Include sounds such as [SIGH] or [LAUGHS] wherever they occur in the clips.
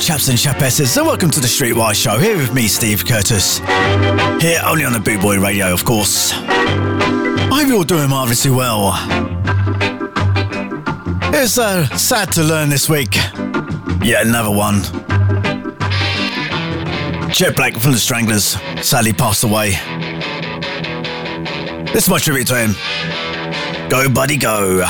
Chaps and chapesses, and welcome to the Streetwise Show. Here with me, Steve Curtis. Here only on the Boot Boy Radio, of course. I hope you're all doing marvellously well. It's uh, sad to learn this week. Yet another one. Jet Black from the Stranglers sadly passed away. This is my tribute to him. Go, buddy, go.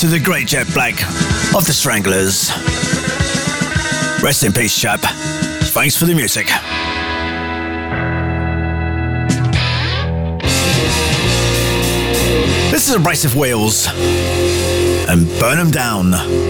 To the great Jet Black of the Stranglers. Rest in peace, chap. Thanks for the music. This is Abrasive Wheels and Burn Them Down.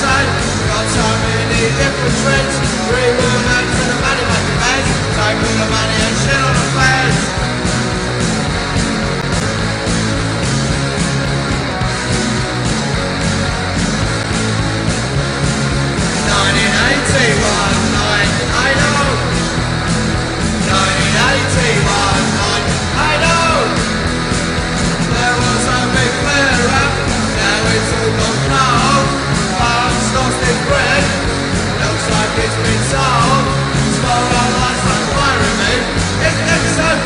silence Got so many different trends Three room and the money like a bag Take all the money and shit on the face 1981. It's next time.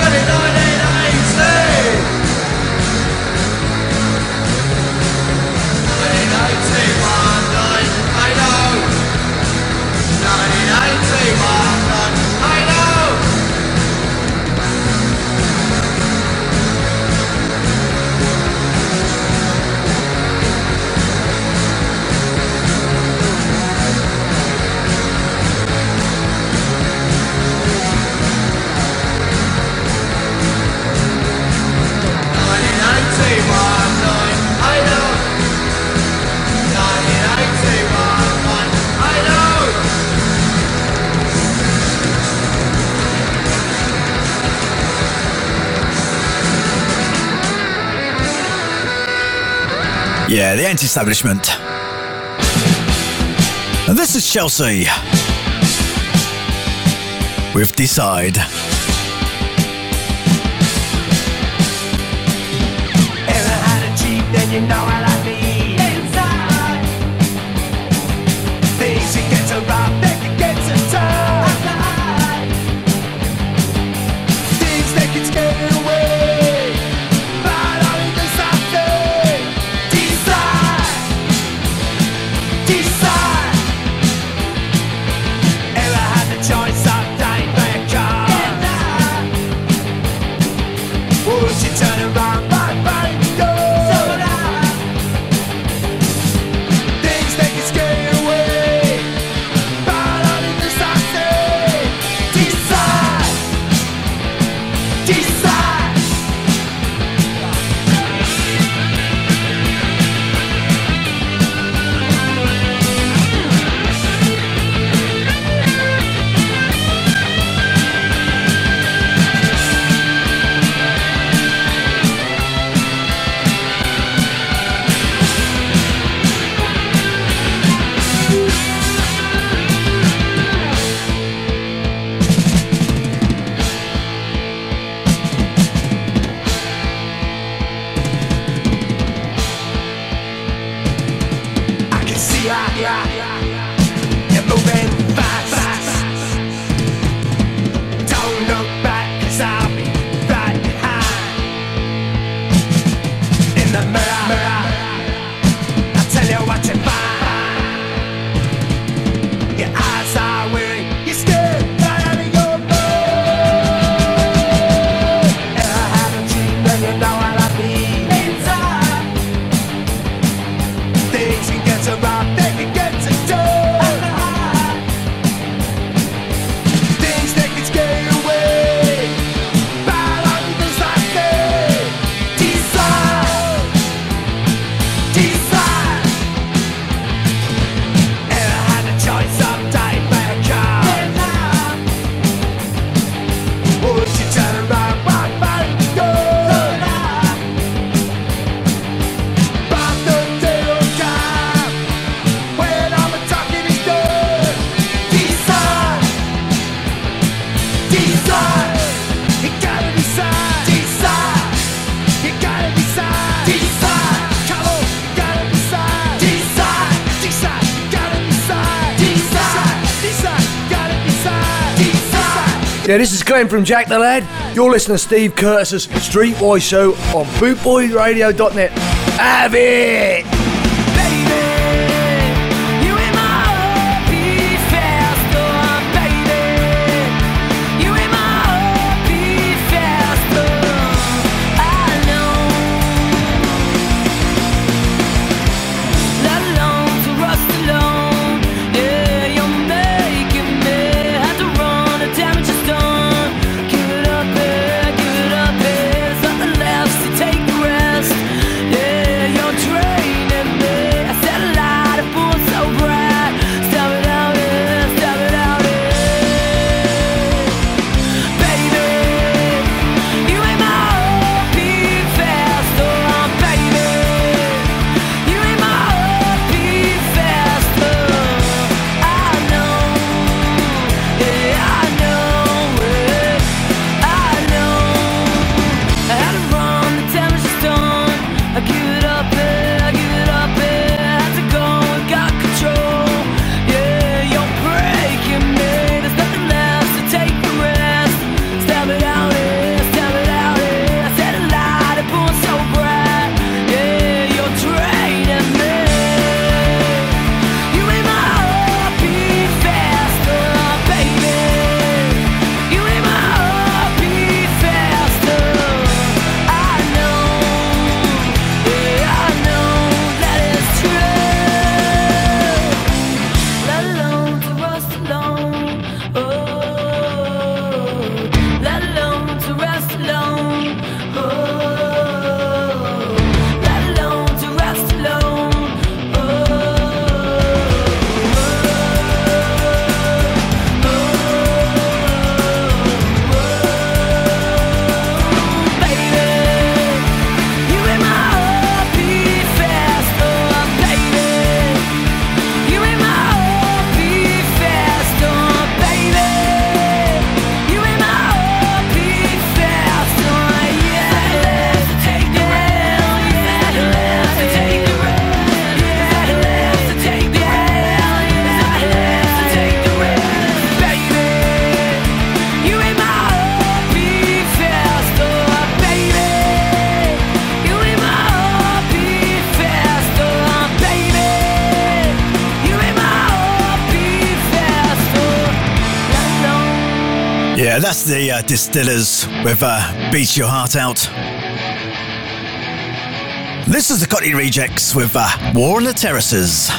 Yeah, the anti establishment. And this is Chelsea with Decide. Ever had a cheat, then you know I like From Jack the Lad. You're listening to Steve Curtis's Streetwise Show on bootboyradio.net. Have it! The uh, Distillers with uh, Beat Your Heart Out. This is the Cockney Rejects with uh, War on the Terraces.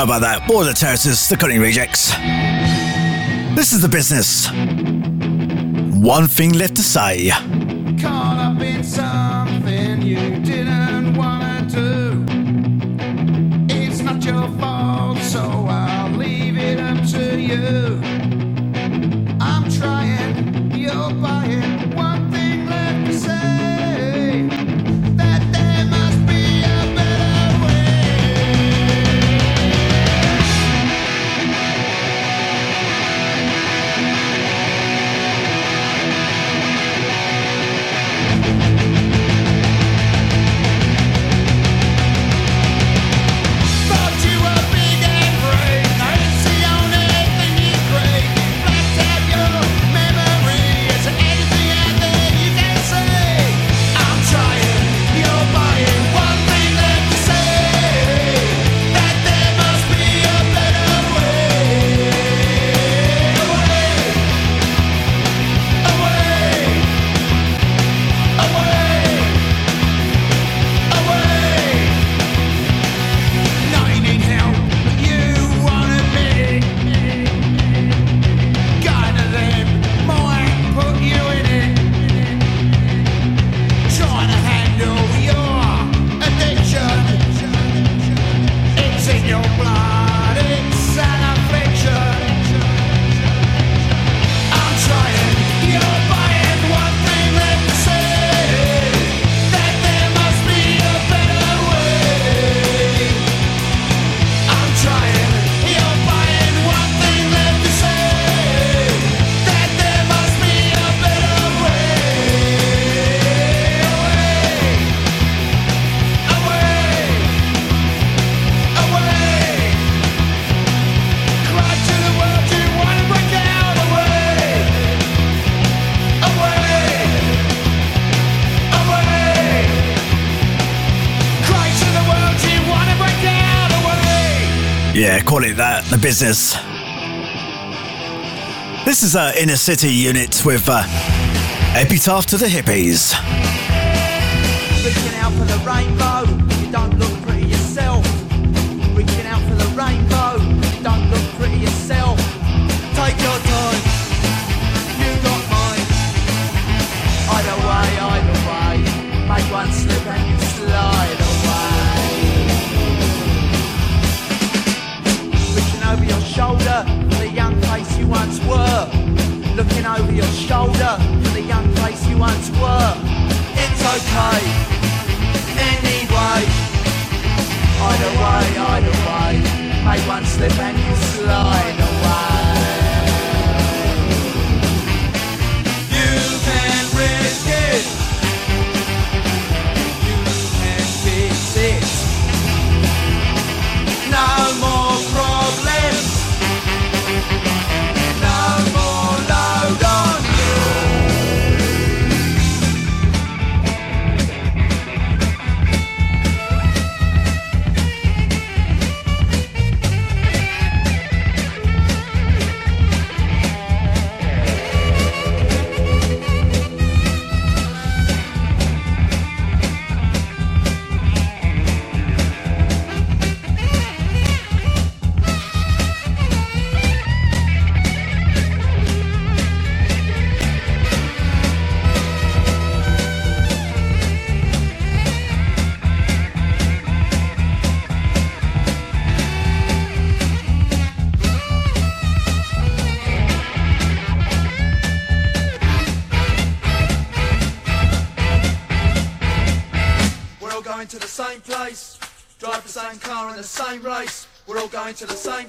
How about that? Border Terraces, the Cockney Rejects. This is the business. One thing left to say. Business. This is our inner city unit with uh, Epitaph to the Hippies. Over your shoulder for the young face you once were. It's okay, anyway. Either way, either way, make one slip and you slide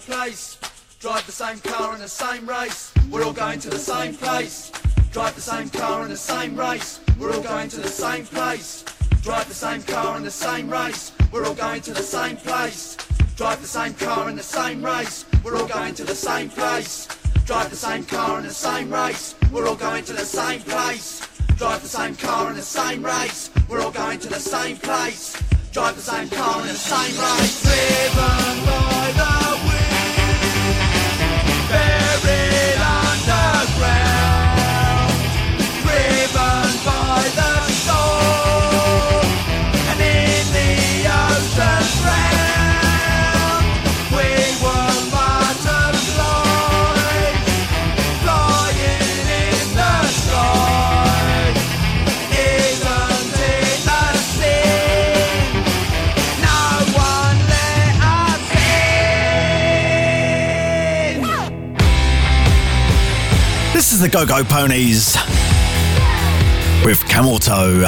place, drive the same car in the same race. We're all going to the same place, drive the same car in the same race. We're all going to the same place, drive the same car in the same race. We're all going to the same place, drive the same car in the same race. We're all going to the same place, drive the same car in the same race. We're all going to the same place. Drive the same car in the same race. We're all going to the same place. Drive the same car in the same race. Driven by the Go Go Ponies with Camel Toe.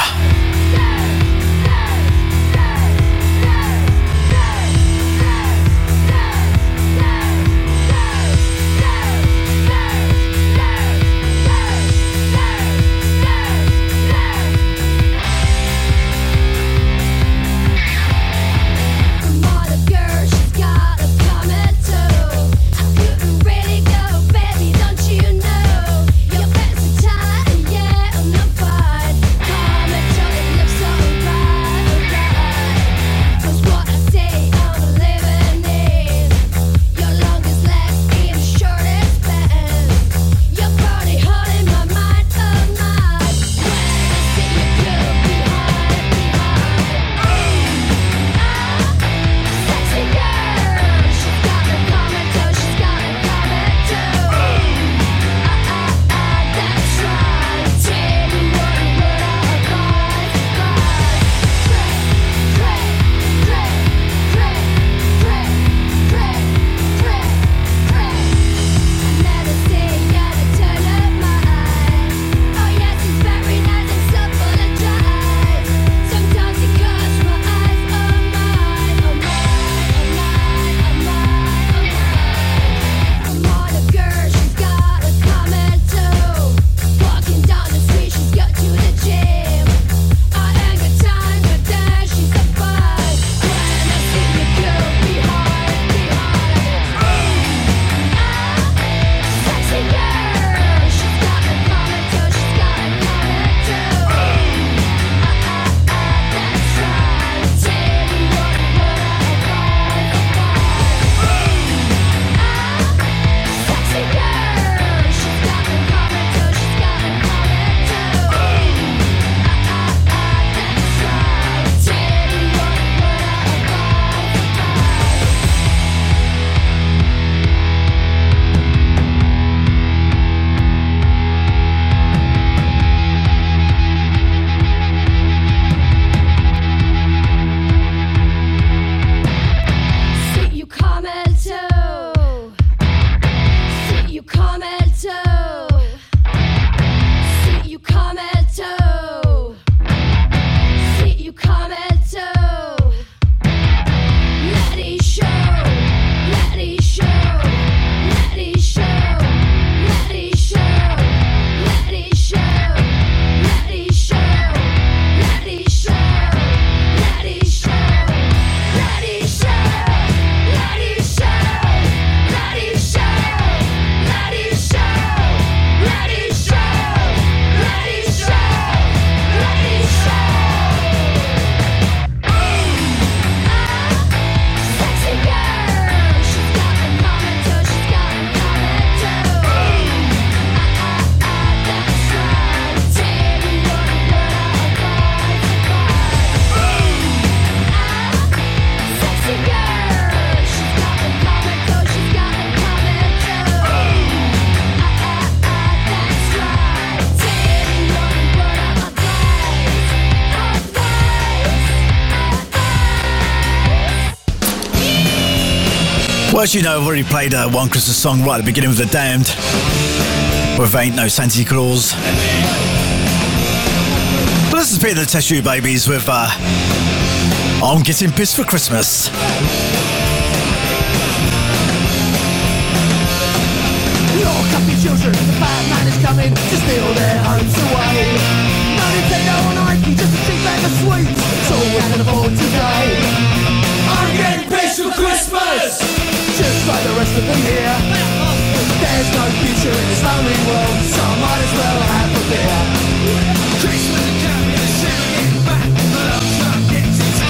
Well, as you know, I've already played uh, one Christmas song right at the beginning of The Damned with Ain't No Santa Claus. But this is Peter the Test Tube Babies with uh, I'm Getting Pissed for Christmas. children, the bad man is coming to steal their homes away. No Nintendo or Nike, just a cheap bag of sweets. It's all we can afford today. I'm getting pissed for Christmas just like the rest of them here. There's no future in this lonely world, so I might as well have a beer. Christmas shivering back, love gets and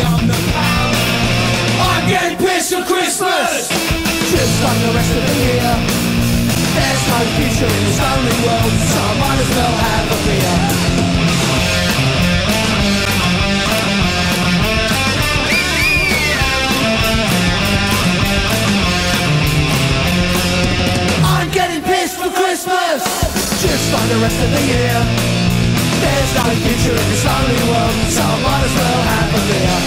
on the? I'm getting pissed for Christmas, just like the rest of the year. There's no future in this lonely world, so I might as well have a beer. Christmas. Just for the rest of the year. There's not a future in this lonely world So I might as well have a beer.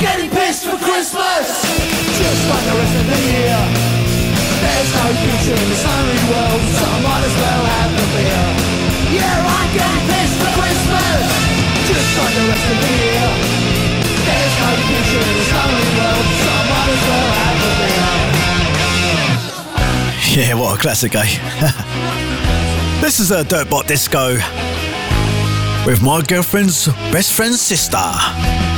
Getting pissed for Christmas. Just like the rest of the year. There's no future in this lonely world So I might as well have a beer. Yeah, for Christmas, just like the rest of. There's no future in lonely world, I have beer. Yeah, what a classic, eh? [LAUGHS] this is a Dirtbox Disco with my girlfriend's best friend's sister.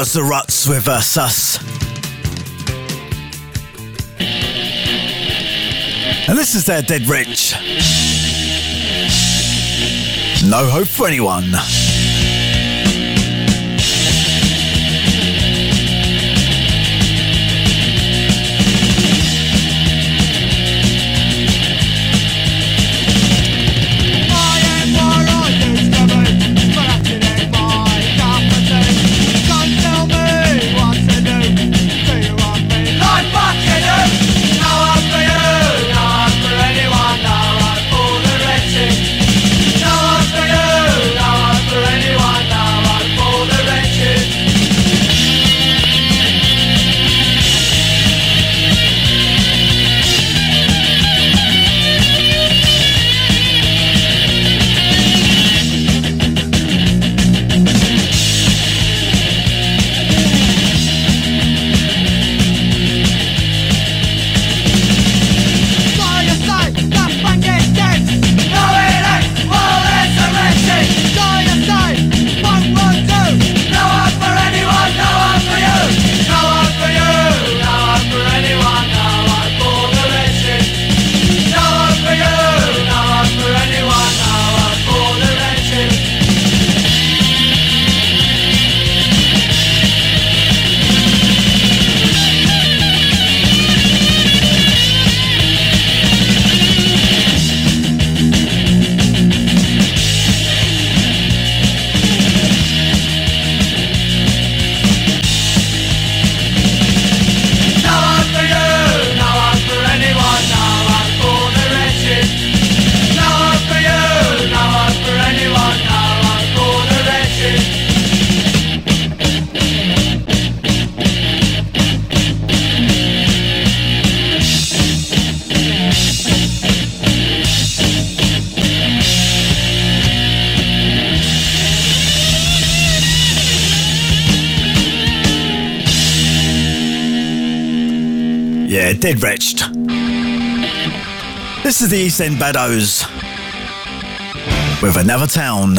was the Ruts with uh, Sus. And this is their Dead Rich. No hope for anyone. Is the East End Badoes with another town.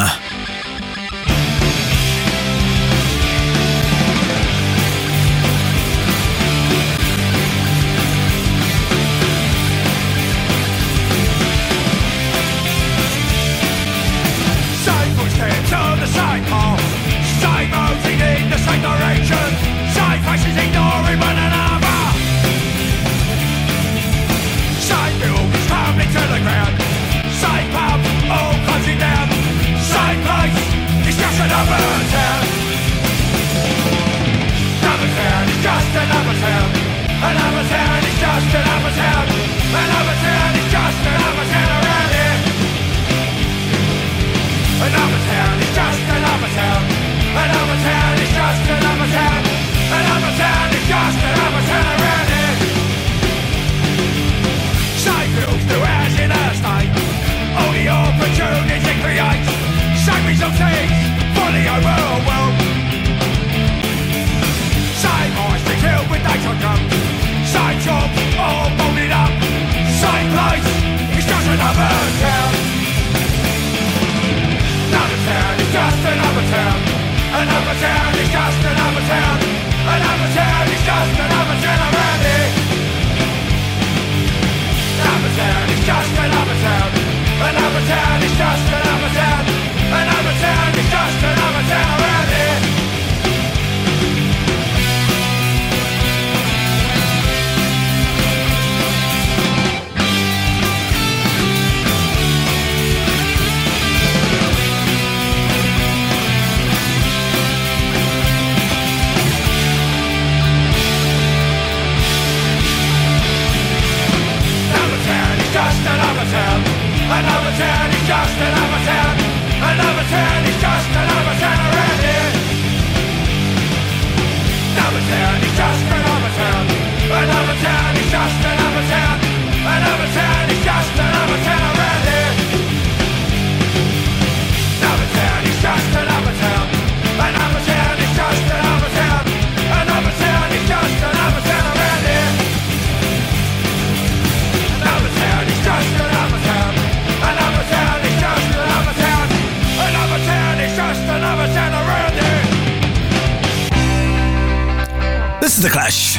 The Clash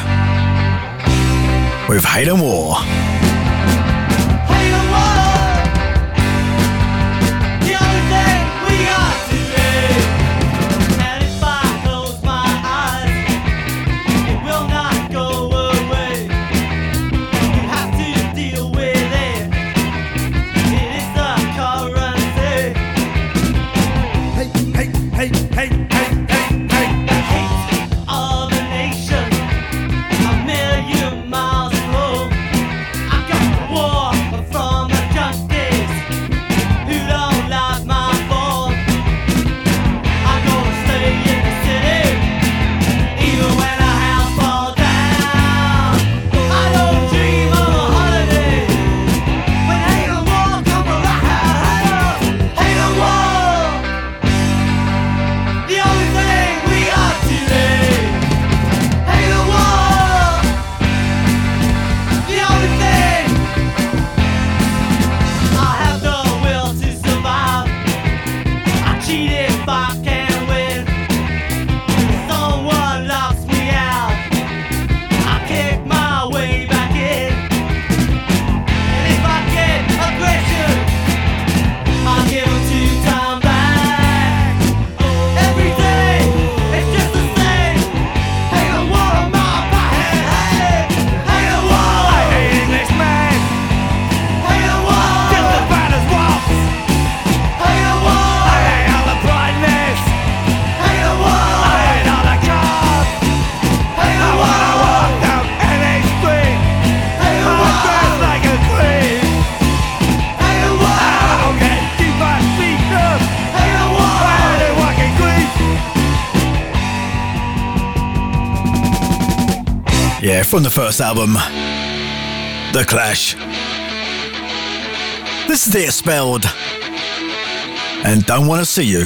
with Hate and War. from the first album, The Clash. This is Dear Spelled, and Don't Wanna See You.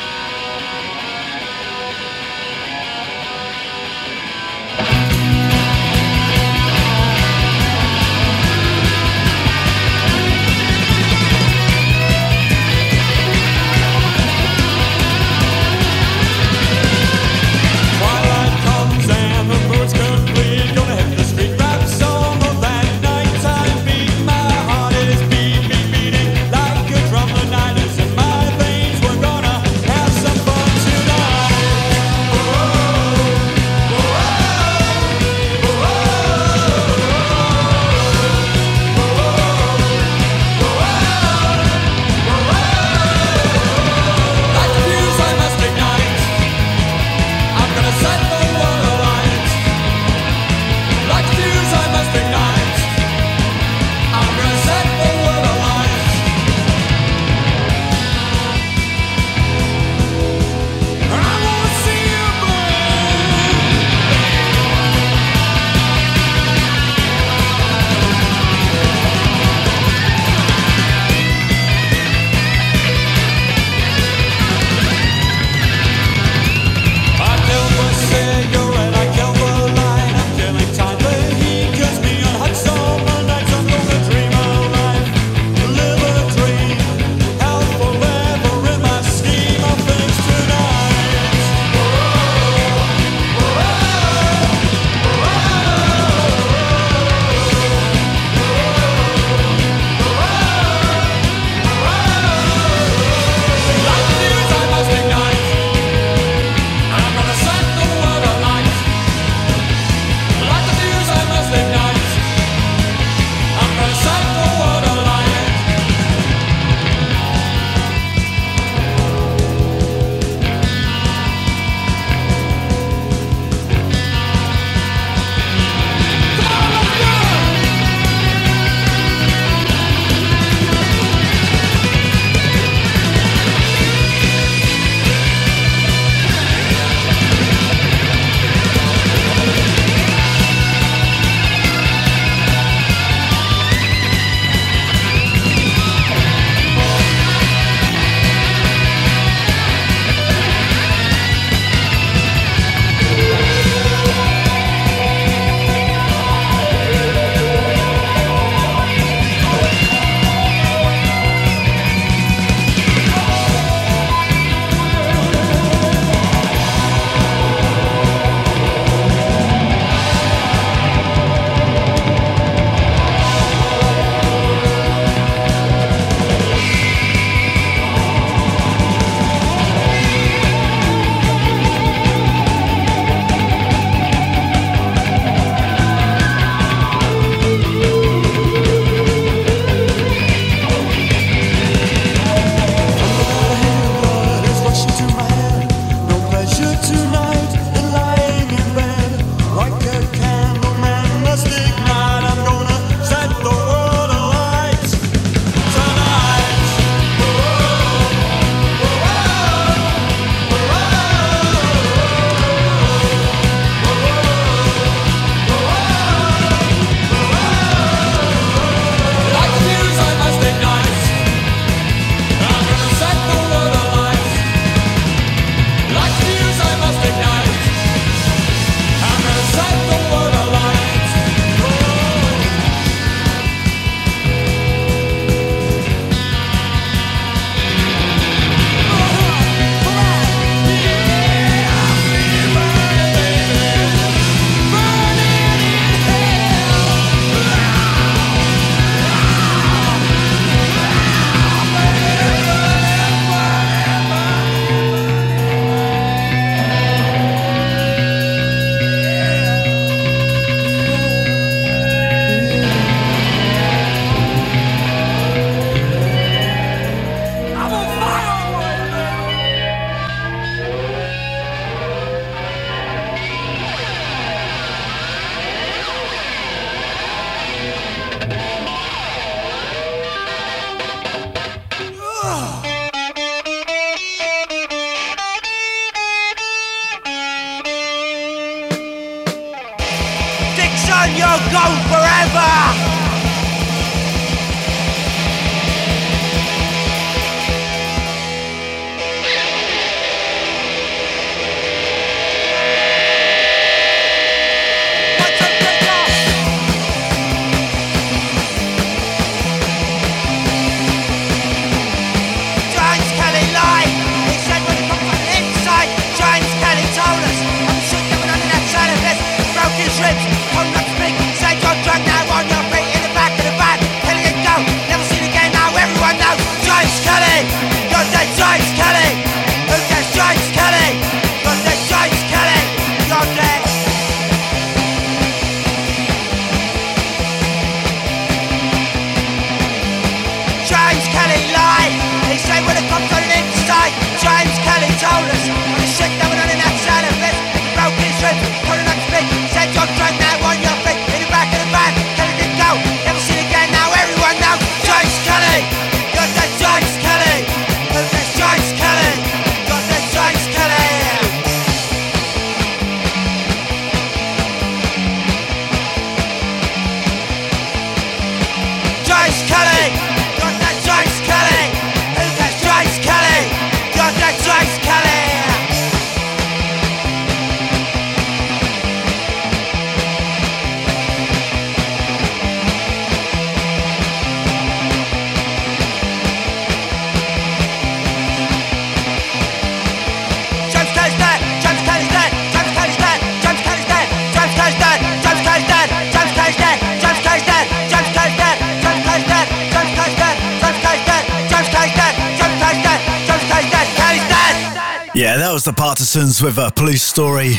With a police story.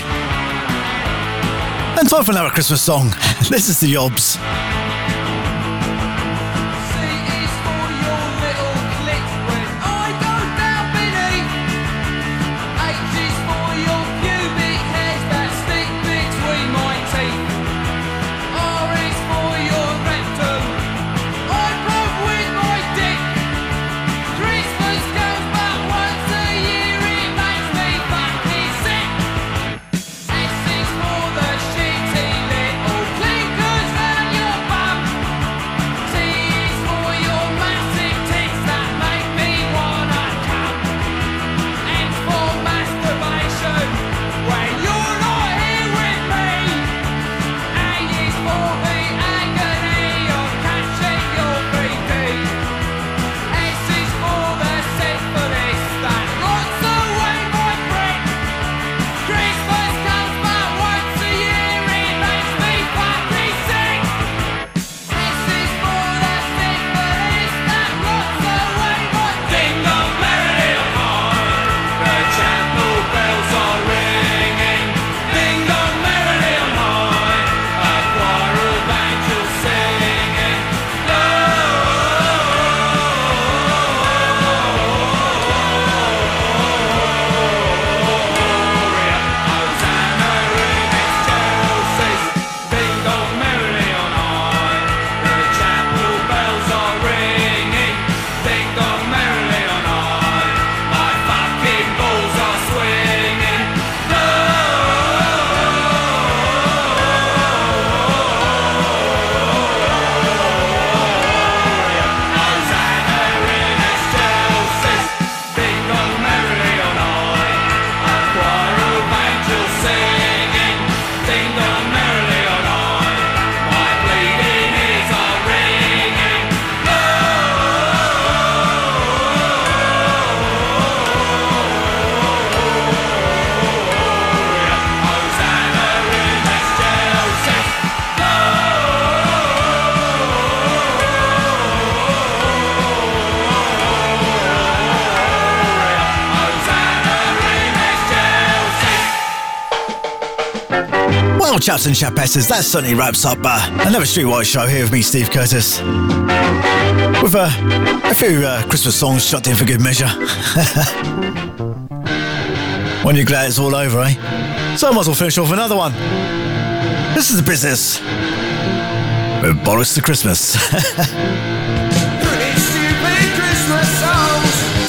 And time for another Christmas song. [LAUGHS] This is the Yobs. chaps and chapesses, that certainly wraps up uh, another Streetwise show here with me, Steve Curtis. With uh, a few uh, Christmas songs shot in for good measure. [LAUGHS] when you're glad it's all over, eh? So I might as well finish off another one. This is the business with Boris the Christmas. [LAUGHS]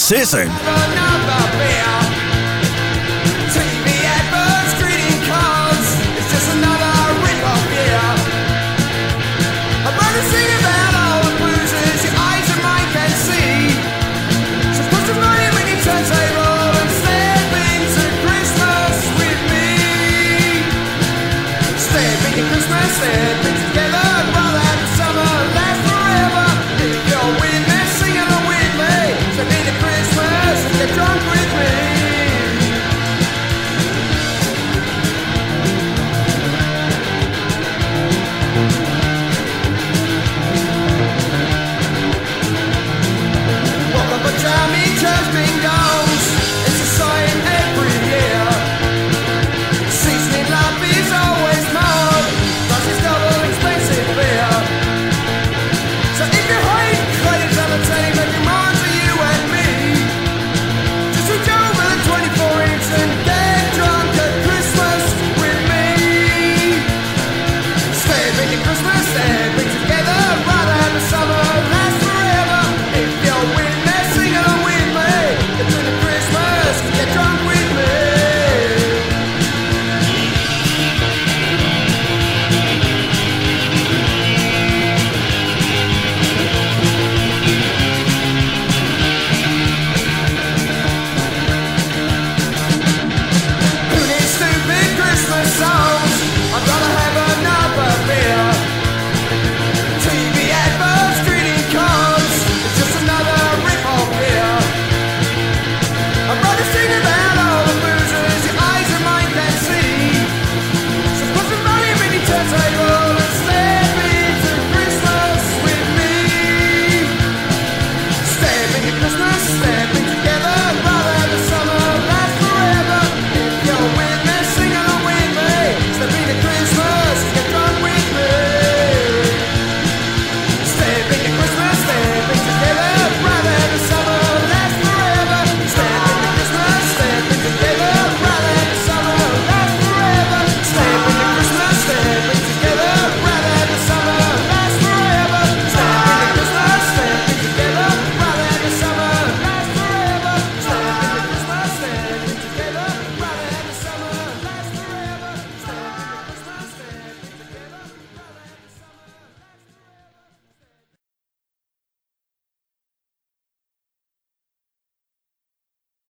See you soon. get drunk